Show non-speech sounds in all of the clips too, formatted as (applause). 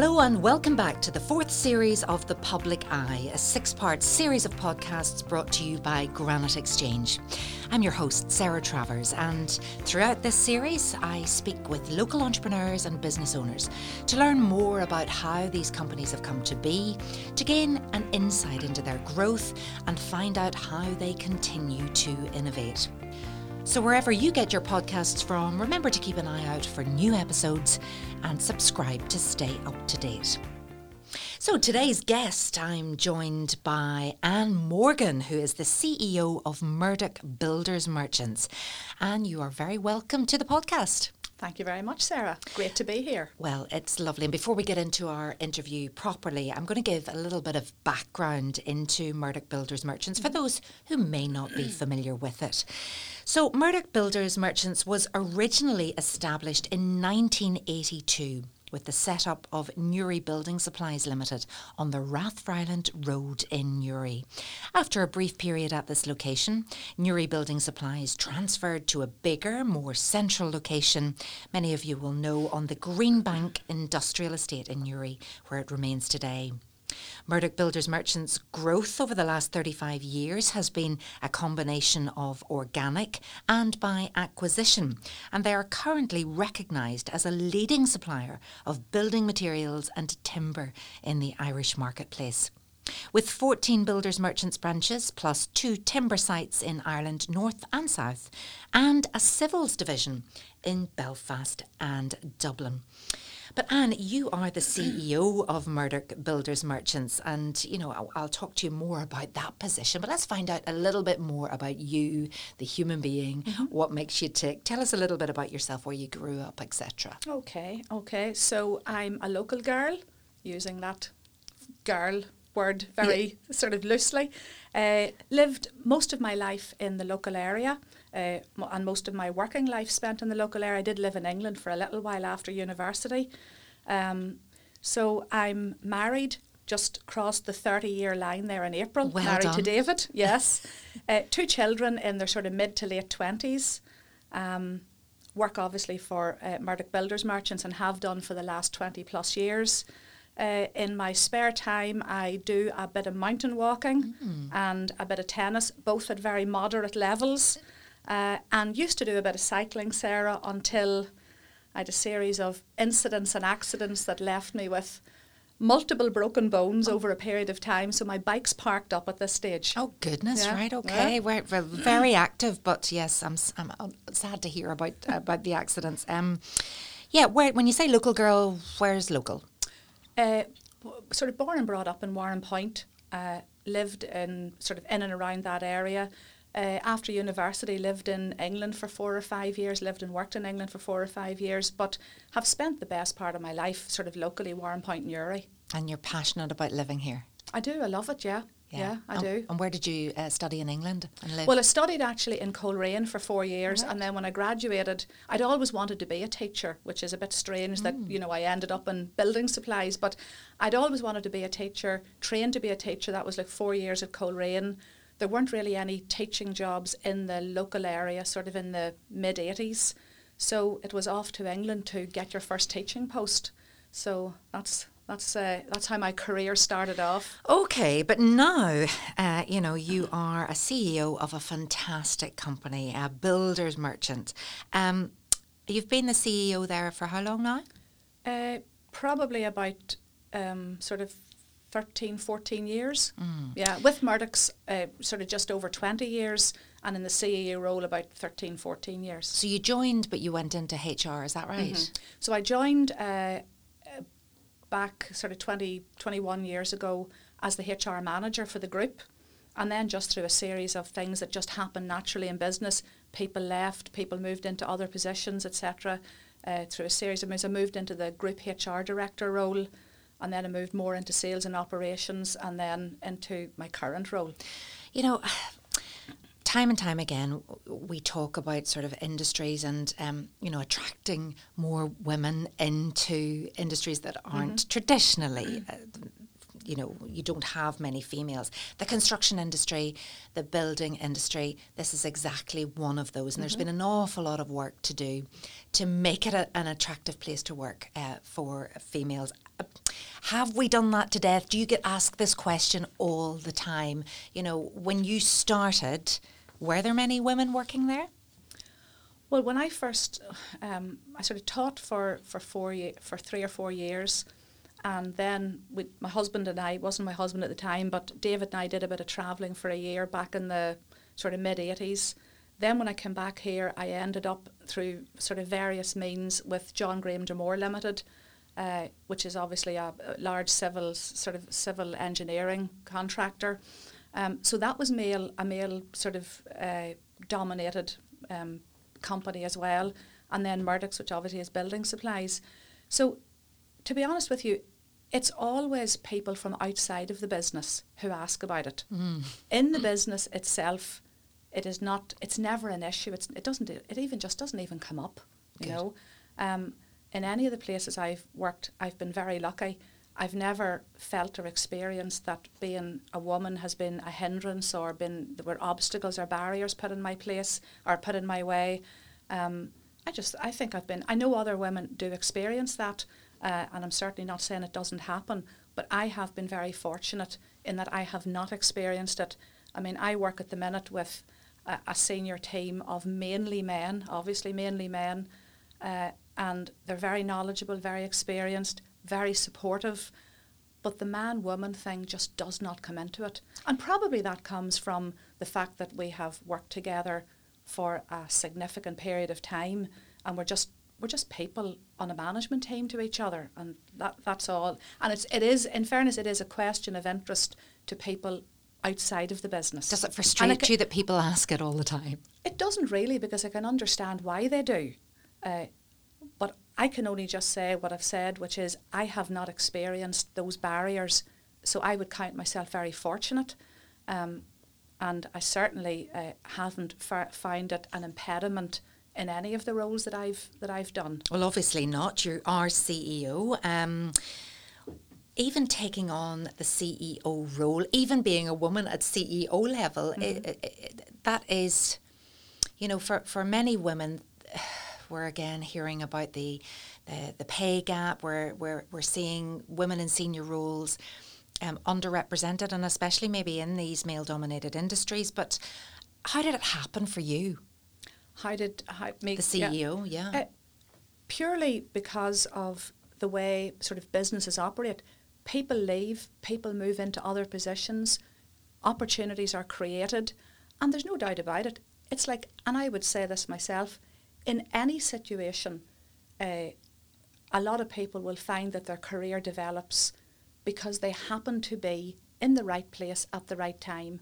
Hello and welcome back to the fourth series of The Public Eye, a six part series of podcasts brought to you by Granite Exchange. I'm your host, Sarah Travers, and throughout this series, I speak with local entrepreneurs and business owners to learn more about how these companies have come to be, to gain an insight into their growth, and find out how they continue to innovate. So, wherever you get your podcasts from, remember to keep an eye out for new episodes and subscribe to stay up to date. So, today's guest, I'm joined by Ann Morgan, who is the CEO of Murdock Builders Merchants. Ann, you are very welcome to the podcast. Thank you very much, Sarah. Great to be here. Well, it's lovely. And before we get into our interview properly, I'm going to give a little bit of background into Murdock Builders Merchants for those who may not be (clears throat) familiar with it. So, Murdock Builders Merchants was originally established in 1982 with the setup of Newry Building Supplies Limited on the Rathfriland Road in Newry. After a brief period at this location, Newry Building Supplies transferred to a bigger, more central location, many of you will know, on the Greenbank Industrial Estate in Newry, where it remains today. Murdock Builders Merchants' growth over the last 35 years has been a combination of organic and by acquisition, and they are currently recognised as a leading supplier of building materials and timber in the Irish marketplace. With 14 builders merchants branches plus two timber sites in Ireland North and South, and a civils division in Belfast and Dublin. But Ann, you are the CEO of Murdock Builders Merchants, and you know I'll, I'll, talk to you more about that position. But let's find out a little bit more about you, the human being, mm-hmm. what makes you tick. Tell us a little bit about yourself, where you grew up, etc. Okay, okay. So I'm a local girl, using that girl word very yeah. sort of loosely. Uh, lived most of my life in the local area. Uh, and most of my working life spent in the local area. I did live in England for a little while after university. Um, so I'm married, just crossed the 30 year line there in April, well married done. to David, (laughs) yes. uh, two children in their sort of mid to late 20s. Um, work obviously for uh, Murdock Builders Merchants and have done for the last 20 plus years. Uh, in my spare time, I do a bit of mountain walking mm. and a bit of tennis, both at very moderate levels. Uh, and used to do a bit of cycling, Sarah, until I had a series of incidents and accidents that left me with multiple broken bones oh. over a period of time. So my bike's parked up at this stage. Oh goodness, yeah. right? Okay, yeah. we're, we're, (gasps) very active, but yes, I'm, I'm sad to hear about about the accidents. Um, yeah, where when you say local girl, where's local? Uh, sort of born and brought up in Warrenpoint. Uh, lived in sort of in and around that area uh, after university, lived in England for four or five years, lived and worked in England for four or five years, but have spent the best part of my life sort of locally, Warrenpoint and Newry. And you're passionate about living here? I do, I love it, yeah. Yeah, yeah I and, do. And where did you uh, study in England and live? Well, I studied actually in Coleraine for four years, right. and then when I graduated, I'd always wanted to be a teacher, which is a bit strange mm. that you know I ended up in building supplies, but I'd always wanted to be a teacher, trained to be a teacher. That was like four years at Coleraine there weren't really any teaching jobs in the local area, sort of in the mid 80s. So it was off to England to get your first teaching post. So that's that's uh, that's how my career started off. Okay, but now, uh, you know, you are a CEO of a fantastic company, a builders merchant. Um, you've been the CEO there for how long now? Uh, probably about um, sort of 13, 14 years. Mm. Yeah, with Murdock's uh, sort of just over 20 years and in the CEO role about 13, 14 years. So you joined, but you went into HR, is that right? Mm-hmm. So I joined uh, uh, back sort of 20, 21 years ago as the HR manager for the group. And then just through a series of things that just happened naturally in business, people left, people moved into other positions, etc. Uh, through a series of moves, I moved into the group HR director role and then I moved more into sales and operations and then into my current role. You know, time and time again, we talk about sort of industries and, um, you know, attracting more women into industries that aren't mm-hmm. traditionally. Uh, you know you don't have many females. The construction industry, the building industry, this is exactly one of those, and there's been an awful lot of work to do to make it a, an attractive place to work uh, for females. Have we done that to death? Do you get asked this question all the time? You know, when you started, were there many women working there? Well, when I first, um, I sort of taught for for four ye- for three or four years, and then with my husband and I wasn't my husband at the time, but David and I did a bit of travelling for a year back in the sort of mid eighties. Then when I came back here, I ended up through sort of various means with John Graham Dromore Limited, uh, which is obviously a, a large civil sort of civil engineering contractor. Um, so that was male a male sort of uh, dominated um, company as well, and then Murdock's, which obviously is building supplies. So, to be honest with you, it's always people from outside of the business who ask about it. In the business itself, it is not. It's never an issue. It's, it doesn't. It even just doesn't even come up. You Good. know, um, in any of the places I've worked, I've been very lucky. I've never felt or experienced that being a woman has been a hindrance or been there were obstacles or barriers put in my place or put in my way. Um, I just I think I've been I know other women do experience that, uh, and I'm certainly not saying it doesn't happen, but I have been very fortunate in that I have not experienced it. I mean, I work at the minute with a, a senior team of mainly men, obviously mainly men, uh, and they're very knowledgeable, very experienced, very supportive. But the man woman thing just does not come into it. And probably that comes from the fact that we have worked together for a significant period of time and we're just we're just people on a management team to each other and that that's all. And it's it is in fairness it is a question of interest to people outside of the business. Does it frustrate ca- you that people ask it all the time? it doesn't really because I can understand why they do. Uh, I can only just say what I've said, which is I have not experienced those barriers. So I would count myself very fortunate. Um, and I certainly uh, haven't fa- found it an impediment in any of the roles that I've that I've done. Well, obviously not. You are CEO. Um, even taking on the CEO role, even being a woman at CEO level, i i i that is, you know, for, for many women, we're again hearing about the the, the pay gap. We're, we're, we're seeing women in senior roles um, underrepresented, and especially maybe in these male dominated industries. But how did it happen for you, How did how me the yeah. CEO? Yeah. Uh, purely because of the way sort of businesses operate. People leave, people move into other positions, opportunities are created, and there's no doubt about it. It's like, and I would say this myself, in any situation, uh, a lot of people will find that their career develops because they happen to be in the right place at the right time.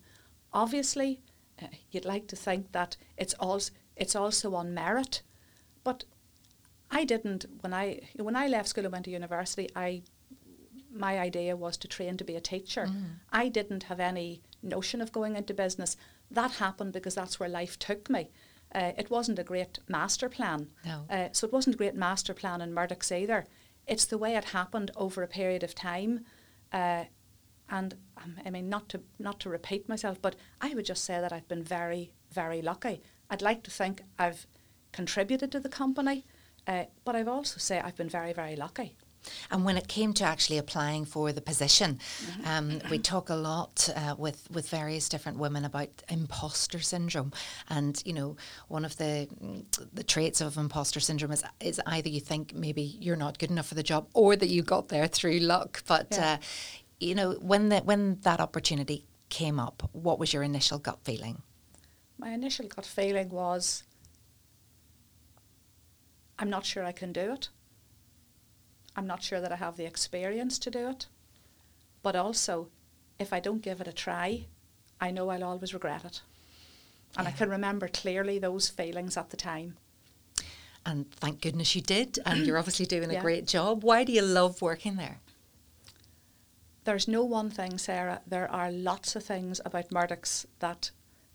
Obviously, uh, you'd like to think that it's also it's also on merit, but I didn't when I when I left school and went to university. I my idea was to train to be a teacher. I didn't have any notion of going into business. That happened because that's where life took me. Uh, it wasn't a great master plan. No. Uh, so it wasn't a great master plan in Murdock's either. It's the way it happened over a period of time. Uh, and um, I mean, not to not to repeat myself, but I would just say that I've been very, very lucky. I'd like to think I've contributed to the company, uh, but I've also say I've been very, very lucky. And when it came to actually applying for the position, um, we talk a lot uh, with with various different women about imposter syndrome, and you know one of the the traits of imposter syndrome is is either you think maybe you're not good enough for the job, or that you got there through luck. But Yeah. uh, you know when the, when that opportunity came up, what was your initial gut feeling? My initial gut feeling was I'm not sure I can do it. I'm not sure that I have the experience to do it. But also, if I don't give it a try, I know I'll always regret it. And I can remember clearly those feelings at the time. And thank goodness you did, and you're obviously (clears throat) doing a Yeah. great job. Why do you love working there? There's no one thing, Sarah. There are lots of things about Murdock's that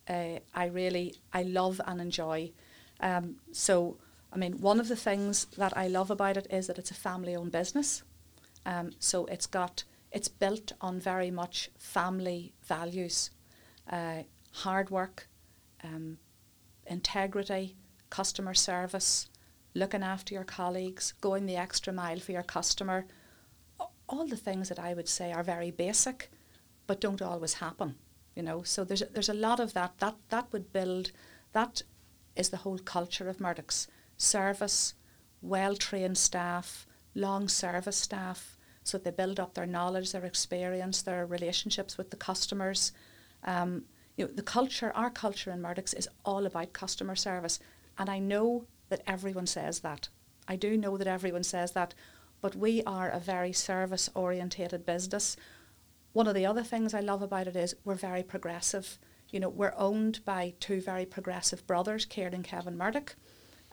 uh, I really I love and enjoy. Um, so, I mean, one of the things that I love about it is that it's a family-owned business. Um, so it's got it's built on very much family values, uh, hard work, um, integrity, customer service, looking after your colleagues, going the extra mile for your customer. All the things that I would say are very basic, but don't always happen. You know, so there's there's a lot of that. That that would build. That is the whole culture of Murdock's service, well trained staff, long service staff, so they build up their knowledge, their experience, their relationships with the customers. Um, you know, the culture, our culture in Murdock's is all about customer service, and I know that everyone says that. I do know that everyone says that, but we are a very service orientated business. One of the other things I love about it is we're very progressive. You know, we're owned by two very progressive brothers, Kieran and Kevin Murdock.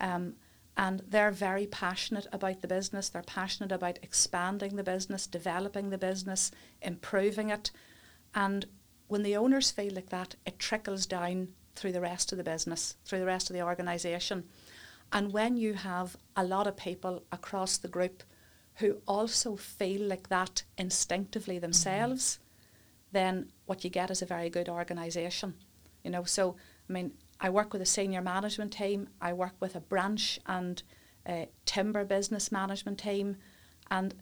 Um, and they're very passionate about the business. They're passionate about expanding the business, developing the business, improving it. And when the owners feel like that, it trickles down through the rest of the business, through the rest of the organisation. And when you have a lot of people across the group who also feel like that instinctively mm-hmm. themselves, mm-hmm. then what you get is a very good organisation. You know, so I mean, I work with a senior management team. I work with a branch and a timber business management team, and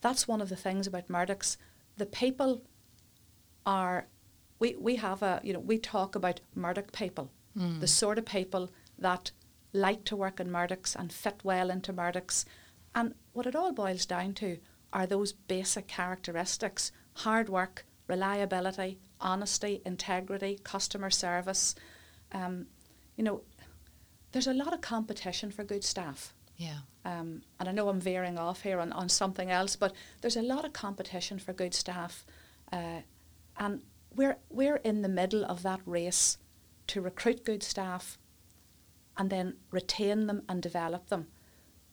that's one of the things about Murdock's. The people are, we, we have a, you know, we talk about Murdock people, mm. the sort of people that like to work in Murdock's and fit well into Murdock's. And what it all boils down to are those basic characteristics hard work, reliability, honesty, integrity, customer service, um, you know, there's a lot of competition for good staff. Yeah. Um, and I know I'm veering off here on, on something else, but there's a lot of competition for good staff. Uh, and we're, we're in the middle of that race to recruit good staff and then retain them and develop them.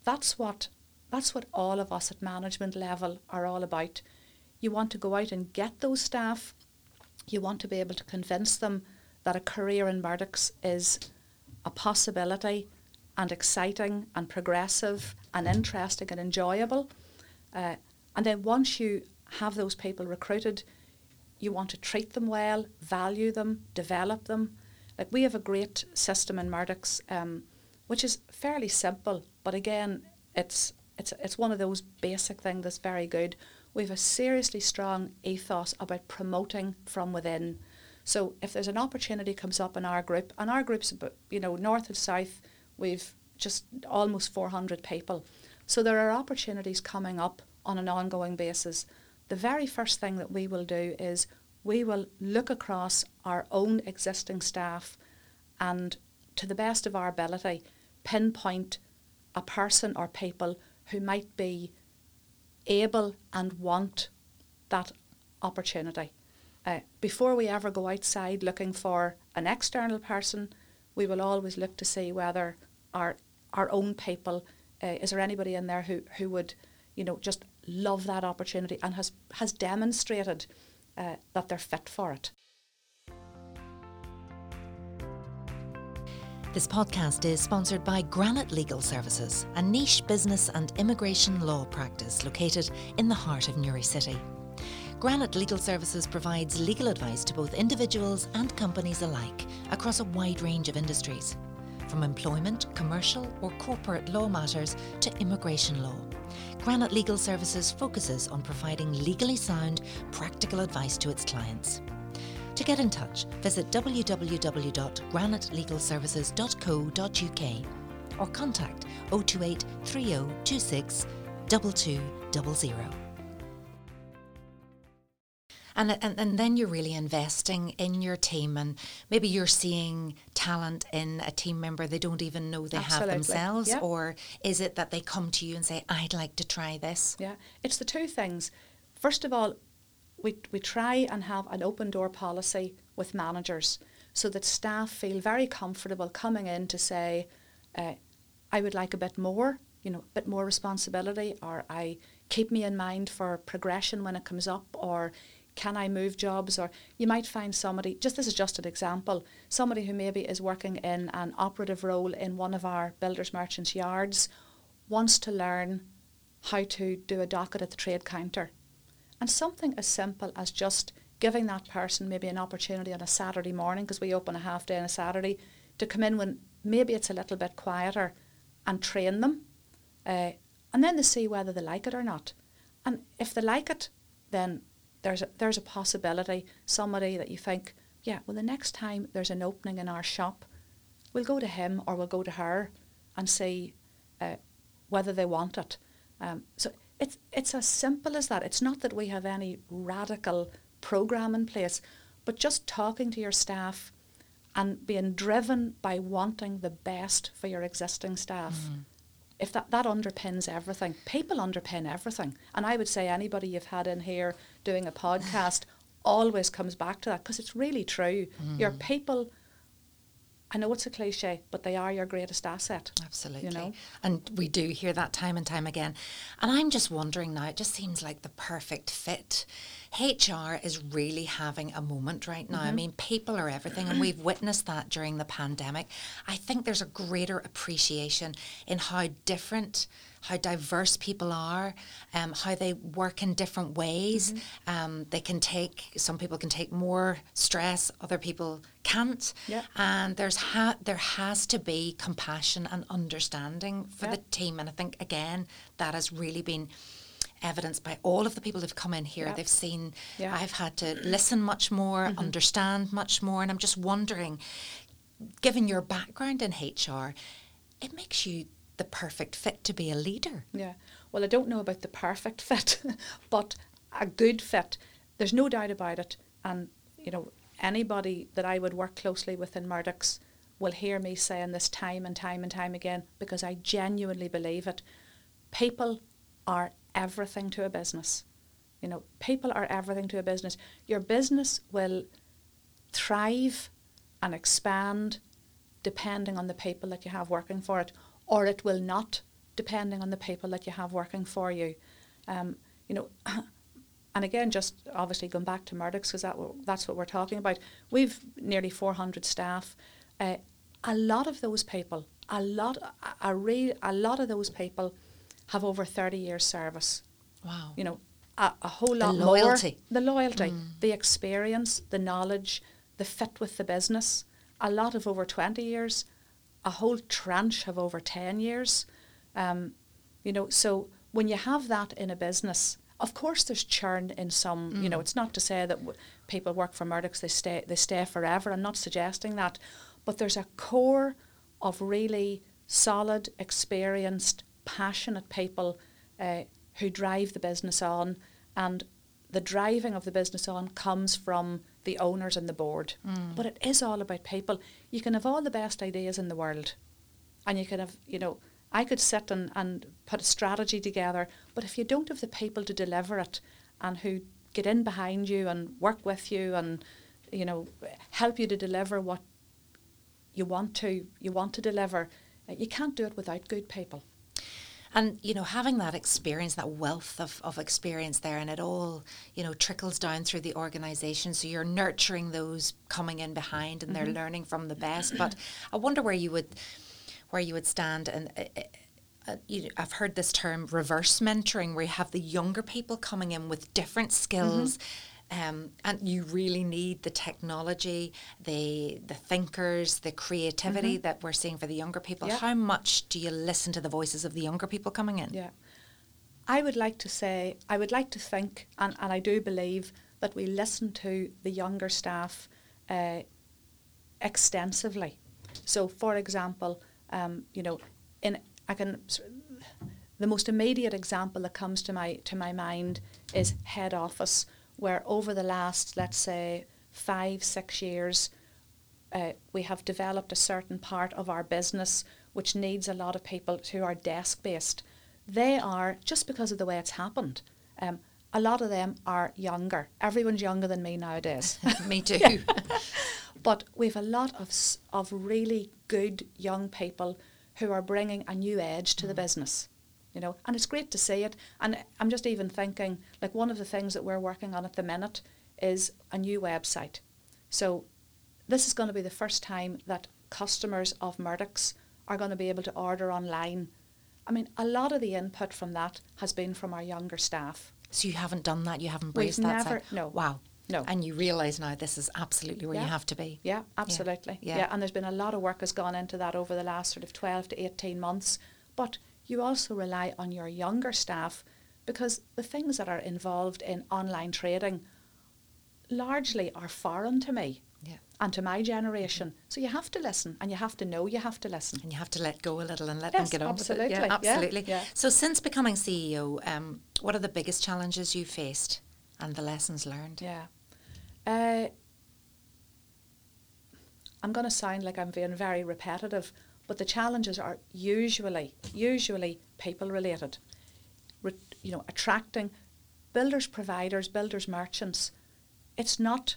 That's what, that's what all of us at management level are all about. You want to go out and get those staff. You want to be able to convince them that a career in Murdock's is a possibility and exciting and progressive and interesting and enjoyable. Uh, and then once you have those people recruited, you want to treat them well, value them, develop them. Like we have a great system in Murdock's, um, which is fairly simple, but again, it's it's it's one of those basic things that's very good. We have a seriously strong ethos about promoting from within. So if there's an opportunity comes up in our group, and our group's you know north and south, we've just almost 400 people. So there are opportunities coming up on an ongoing basis. The very first thing that we will do is we will look across our own existing staff and to the best of our ability pinpoint a person or people who might be able and want that opportunity. Uh, before we ever go outside looking for an external person, we will always look to see whether our our own people uh, is there anybody in there who who would you know just love that opportunity and has has demonstrated uh, that they're fit for it. This podcast is sponsored by Granite Legal Services, a niche business and immigration law practice located in the heart of Newry City. Granite Legal Services provides legal advice to both individuals and companies alike across a wide range of industries, from employment, commercial, or corporate law matters to immigration law. Granite Legal Services focuses on providing legally sound, practical advice to its clients. To get in touch, visit www.granitelegalservices.co.uk or contact 028 3026 2200. And, and, and then you're really investing in your team and maybe you're seeing talent in a team member they don't even know they Absolutely. have themselves yeah. or is it that they come to you and say I'd like to try this yeah it's the two things first of all we, we try and have an open door policy with managers so that staff feel very comfortable coming in to say uh, I would like a bit more you know a bit more responsibility or I keep me in mind for progression when it comes up or can I move jobs? Or you might find somebody, just this is just an example, somebody who maybe is working in an operative role in one of our builders merchants yards wants to learn how to do a docket at the trade counter. And something as simple as just giving that person maybe an opportunity on a Saturday morning, because we open a half day on a Saturday, to come in when maybe it's a little bit quieter and train them. Uh, and then to see whether they like it or not. And if they like it, then there's a, there's a possibility somebody that you think, yeah, well, the next time there's an opening in our shop, we'll go to him or we'll go to her and see uh, whether they want it. Um, so it's it's as simple as that. It's not that we have any radical program in place, but just talking to your staff and being driven by wanting the best for your existing staff. Mm. If that, that underpins everything, people underpin everything. And I would say anybody you've had in here doing a podcast always comes back to that because it's really true. Mm. Your people I know it's a cliche, but they are your greatest asset. Absolutely. You know? And we do hear that time and time again. And I'm just wondering now, it just seems like the perfect fit. HR is really having a moment right now. Mm-hmm. I mean, people are everything, and we've witnessed that during the pandemic. I think there's a greater appreciation in how different how diverse people are, um, how they work in different ways. Mm-hmm. Um, they can take some people can take more stress, other people can't. Yeah. And there's ha- there has to be compassion and understanding for yeah. the team, and I think again that has really been evidenced by all of the people who've come in here. Yep. They've seen yep. I've had to listen much more, mm-hmm. understand much more, and I'm just wondering, given your background in HR, it makes you the perfect fit to be a leader. Yeah. Well, I don't know about the perfect (laughs) fit, but a good fit. There's no doubt about it. And, you know, anybody that I would work closely with in Murdock's will hear me saying this time and time and time again because I genuinely believe it. People are everything to a business. You know, people are everything to a business. Your business will thrive and expand depending on the people that you have working for it or it will not, depending on the people that you have working for you. Um, you know, (laughs) and again, just obviously going back to Murdock's because that that's what we're talking about. We've nearly 400 staff. Uh, a lot of those people, a lot, a, re- a lot of those people have over 30 years service. Wow. You know, a, a whole lot the loyalty. more. The loyalty, mm. the experience, the knowledge, the fit with the business. A lot of over 20 years, a whole tranche have over 10 years. Um, you know, so when you have that in a business, of course there's churn in some, mm. you know, mm. it's not to say that w- people work for Murdock's, they stay, they stay forever. I'm not suggesting that. But there's a core of really solid, experienced, passionate people uh, who drive the business on. And the driving of the business on comes from the owners and the board. Mm. But it is all about people. You can have all the best ideas in the world, and you can have, you know, I could sit and, and put a strategy together, but if you don't have the people to deliver it and who get in behind you and work with you and, you know, help you to deliver what you want to you want to deliver, you can't do it without good people. And, you know, having that experience, that wealth of, of experience there, and it all, you know, trickles down through the organisation. So you're nurturing those coming in behind and mm-hmm. they're learning from the best. (clears throat) But I wonder where you would, where you would stand and. Uh, uh, uh, you I've heard this term reverse mentoring, where you have the younger people coming in with different skills, mm-hmm um, and you really need the technology, the the thinkers, the creativity mm-hmm. that we're seeing for the younger people. Yeah. How much do you listen to the voices of the younger people coming in? Yeah. I would like to say, I would like to think, and, and I do believe that we listen to the younger staff uh, extensively. So, for example, um, you know, in I can the most immediate example that comes to my to my mind is head office where over the last, let's say, five, six years, uh, we have developed a certain part of our business which needs a lot of people who are desk based. They are, just because of the way it's happened, um, a lot of them are younger. Everyone's younger than me nowadays. (laughs) me (laughs) too. (laughs) but we've a lot of, of really good young people who are bringing a new edge to mm. the business you know, and it's great to see it. And I'm just even thinking, like one of the things that we're working on at the minute is a new website. So this is going to be the first time that customers of Murdock's are going to be able to order online. I mean, a lot of the input from that has been from our younger staff. So you haven't done that. You haven't We've that. never- side. no. Wow. No. And you realise now this is absolutely where you have to be. Yeah, absolutely. Yeah. Yeah. and there's been a lot of work has gone into that over the last sort of 12 to 18 months. But you also rely on your younger staff because the things that are involved in online trading largely are foreign to me Yeah. and to my generation. So you have to listen and you have to know you have to listen. And you have to let go a little and let Yes, them get on with it. absolutely. Yeah, Yeah, absolutely. yeah. So since becoming CEO, um, what are the biggest challenges you faced and the lessons learned? Yeah. Uh, I'm going to sound like I'm being very repetitive, but the challenges are usually, usually people related. Re- you know, attracting builders, providers, builders, merchants. It's not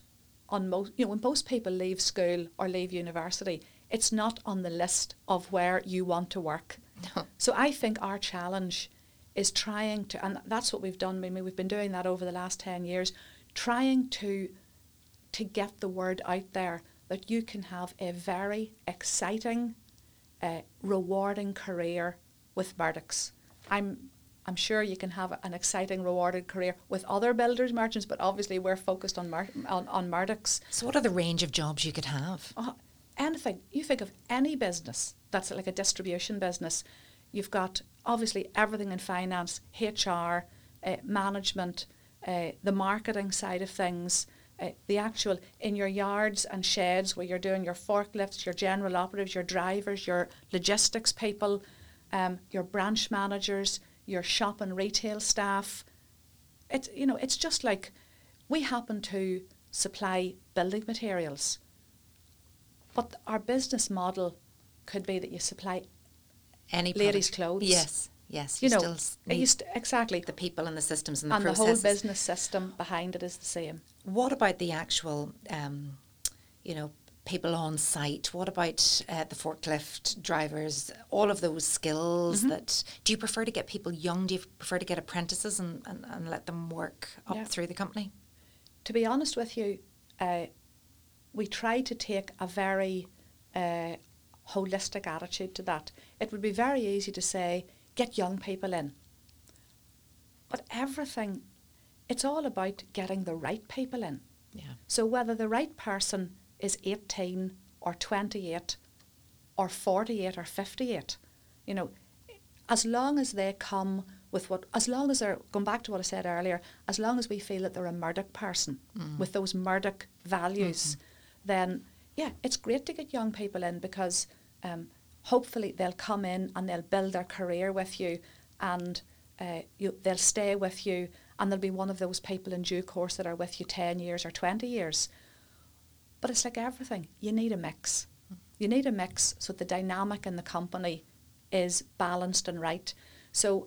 on most, you know, when most people leave school or leave university, it's not on the list of where you want to work. No. So I think our challenge is trying to, and that's what we've done. I mean, we've been doing that over the last 10 years, trying to, to get the word out there that you can have a very exciting, uh, rewarding career with Murdock's. I'm, I'm sure you can have an exciting, rewarding career with other builders, merchants, but obviously we're focused on, Mur- on, on Murdock's. So what are the range of jobs you could have? Oh, anything. You think of any business that's like a distribution business. You've got obviously everything in finance, HR, uh, management, uh, the marketing side of things, uh, the actual in your yards and sheds where you're doing your forklifts, your general operatives, your drivers, your logistics people, um, your branch managers, your shop and retail staff. It's you know it's just like we happen to supply building materials. But our business model could be that you supply, Any Ladies' clothes. Yes, yes. you, know, still need used exactly, the people and the systems and the and the whole business system behind it is the same. What about the actual, um, you know, people on site? What about uh, the forklift drivers? All of those skills Mm-hmm. that. Do you prefer to get people young? Do you prefer to get apprentices and, and, and let them work up Yeah. through the company? To be honest with you, uh, we try to take a very uh, holistic attitude to that. It would be very easy to say, get young people in. But everything, it's all about getting the right people in. Yeah. So whether the right person is 18 or 28 or 48 or 58, you know, as long as they come with what, as long as they're, going back to what I said earlier, as long as we feel that they're a Murdock person with those Murdock values, then yeah, it's great to get young people in because um, hopefully they'll come in and they'll build their career with you and uh, you, they'll stay with you and there'll be one of those people in due course that are with you 10 years or 20 years. But it's like everything, you need a mix. You need a mix so the dynamic in the company is balanced and right. So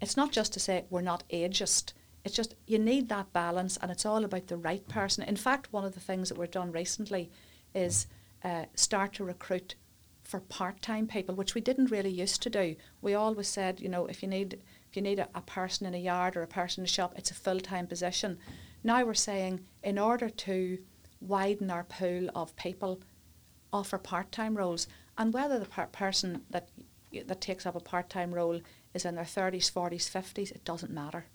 it's not just to say we're not ageist. It's just you need that balance, and it's all about the right person. In fact, one of the things that we've done recently is uh, start to recruit for part-time people, which we didn't really used to do. We always said, you know, if you need if you need a, a person in a yard or a person in a shop, it's a full-time position. Now we're saying in order to widen our pool of people, offer part-time roles, and whether the per- person that that takes up a part-time role is in their 30s, 40s, 50s, it doesn't matter.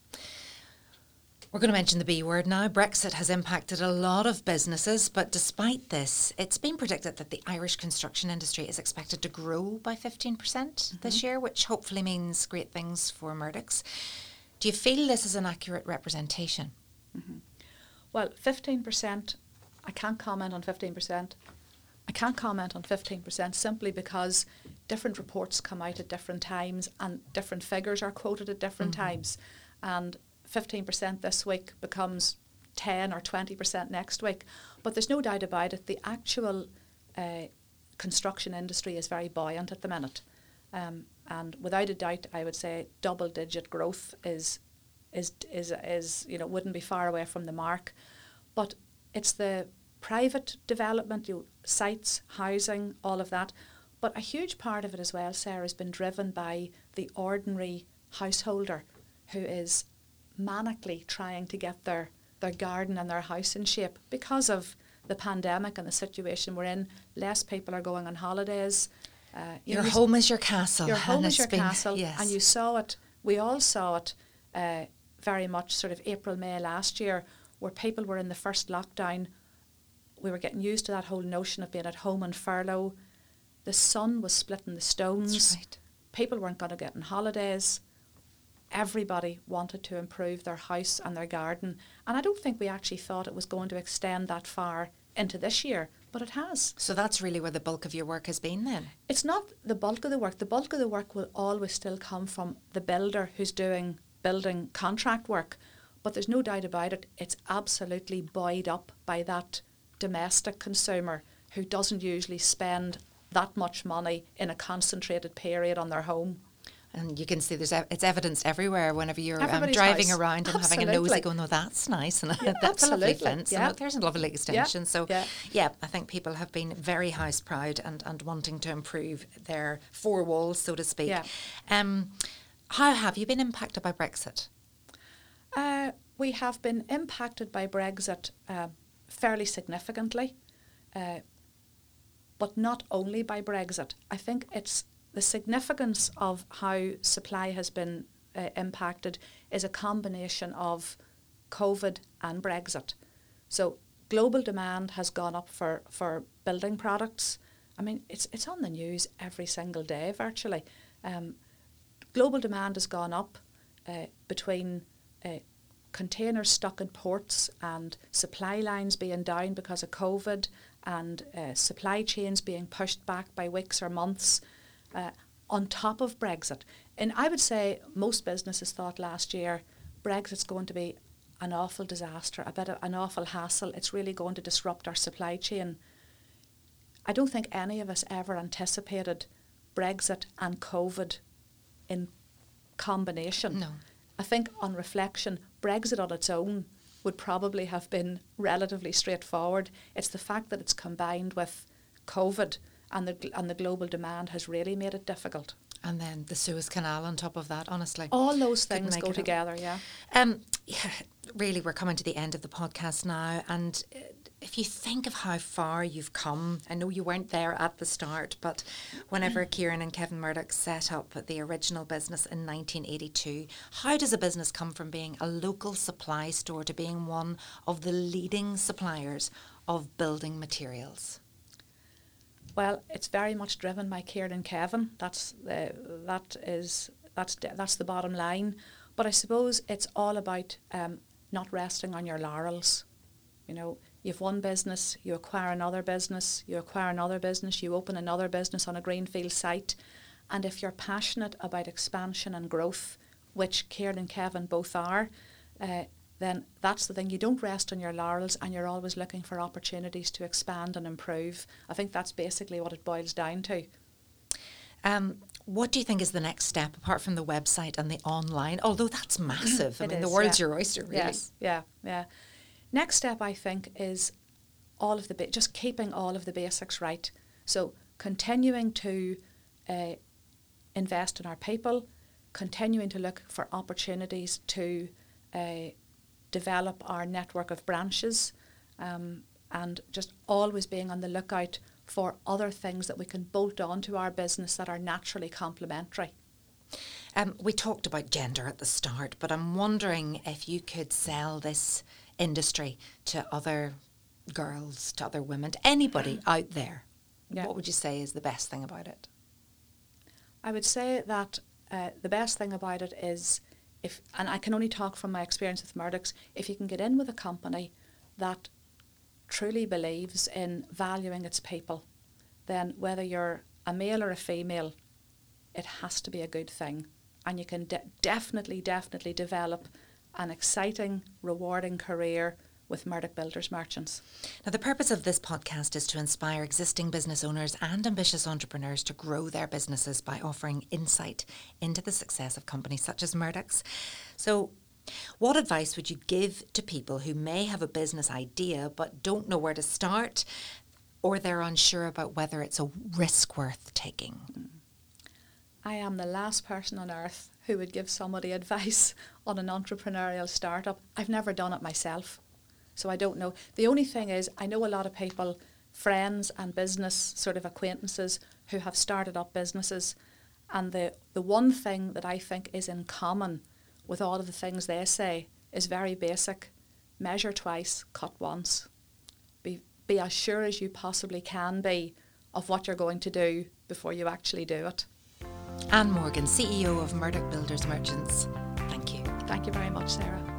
We're going to mention the B word now. Brexit has impacted a lot of businesses, but despite this, it's been predicted that the Irish construction industry is expected to grow by 15% this mm-hmm. year, which hopefully means great things for Murdoch's. Do you feel this is an accurate representation? Mm-hmm. Well, 15%, I can't comment on 15%. I can't comment on 15% simply because different reports come out at different times and different figures are quoted at different mm-hmm. times. And 15% this week becomes 10 or 20% next week. But there's no doubt about it, the actual uh, construction industry is very buoyant at the minute. Um, and without a doubt, I would say double digit growth is is is is you know wouldn't be far away from the mark, but it's the private development, you know, sites, housing, all of that. But a huge part of it as well, Sarah, has been driven by the ordinary householder who is manically trying to get their, their garden and their house in shape because of the pandemic and the situation we're in. Less people are going on holidays. Uh, you Your know, home is your castle. your home is your been- castle, yes. and you saw it. We all saw it uh, very much sort of April, May last year, where people were in the first lockdown. We were getting used to that whole notion of being at home on furlough. The sun was splitting the stones. Right. People weren't going to get on holidays. Everybody wanted to improve their house and their garden. And I don't think we actually thought it was going to extend that far into this year, but it has. So that's really where the bulk of your work has been then? It's not the bulk of the work. The bulk of the work will always still come from the builder who's doing building contract work. But there's no doubt about it, it's absolutely buoyed up by that domestic consumer who doesn't usually spend that much money in a concentrated period on their home. And you can see there's ev- it's evidenced everywhere whenever you're um, driving house. around and having a nosy Absolutely. going, oh, that's nice. And (laughs) Yeah, that's a lovely fence. Yeah. And oh, there's a lovely extension. So, yeah. yeah, I think people have been very house proud and, and wanting to improve their four walls, so to speak. Yeah. Um, how have you been impacted by Brexit? Uh, we have been impacted by Brexit uh, fairly significantly, uh, but not only by Brexit. I think it's the significance of how supply has been uh, impacted is a combination of COVID and Brexit. So global demand has gone up for, for building products. I mean, it's it's on the news every single day virtually. Um, global demand has gone up uh, between uh, containers stuck in ports and supply lines being down because of COVID and uh, supply chains being pushed back by weeks or months uh, on top of Brexit. And I would say most businesses thought last year Brexit's going to be an awful disaster, a bit of an awful hassle. It's really going to disrupt our supply chain. I don't think any of us ever anticipated Brexit and COVID in combination. No. I think on reflection, Brexit on its own would probably have been relatively straightforward. It's the fact that it's combined with COVID and the, and the global demand has really made it difficult. And then the Suez Canal on top of that, honestly. All those things go it up. together, yeah. Um, yeah, really, we're coming to the end of the podcast now, and uh, if you think of how far you've come, I know you weren't there at the start, but whenever Kieran and Kevin Murdock set up the original business in 1982, how does a business come from being a local supply store to being one of the leading suppliers of building materials? Well, it's very much driven by Kieran and Kevin. That's the that is that's that's the bottom line. But I suppose it's all about um, not resting on your laurels. You know, you've one business, you acquire another business, you acquire another business, you open another business on a greenfield site, and if you're passionate about expansion and growth, which Kieran and Kevin both are, uh, then that's the thing. You don't rest on your laurels and you're always looking for opportunities to expand and improve. I think that's basically what it boils down to. Um, what do you think is the next step apart from the website and the online? Although that's (clears throat) massive. I mean, the world's yeah. your oyster, really. Yes, yeah, yeah. Next step, I think, is all of the ba- just keeping all of the basics right. So continuing to uh, invest in our people, continuing to look for opportunities to uh, develop our network of branches, um, and just always being on the lookout for other things that we can bolt on to our business that are naturally complementary. Um, we talked about gender at the start, but I'm wondering if you could sell this industry to other girls, to other women, to anybody (clears throat) out there. Yeah. What would you say is the best thing about it? I would say that uh, the best thing about it is if, and I can only talk from my experience with Murdock's, if you can get in with a company that truly believes in valuing its people, then whether you're a male or a female, it has to be a good thing. And you can de- definitely, definitely develop an exciting, rewarding career with Murdock Builders Merchants. Now, the purpose of this podcast is to inspire existing business owners and ambitious entrepreneurs to grow their businesses by offering insight into the success of companies such as Murdock's. So, what advice would you give to people who may have a business idea but don't know where to start or they're unsure about whether it's a risk worth taking? I am the last person on earth who would give somebody (laughs) advice on an entrepreneurial startup. I've never done it myself, so I don't know. The only thing is, I know a lot of people, friends and business sort of acquaintances, who have started up businesses, and the, the one thing that I think is in common with all of the things they say is very basic. Measure twice, cut once. Be, be as sure as you possibly can be of what you're going to do before you actually do it. Ann Morgan, CEO of Murdock Builders Merchants. Thank you. Thank you very much, Sarah.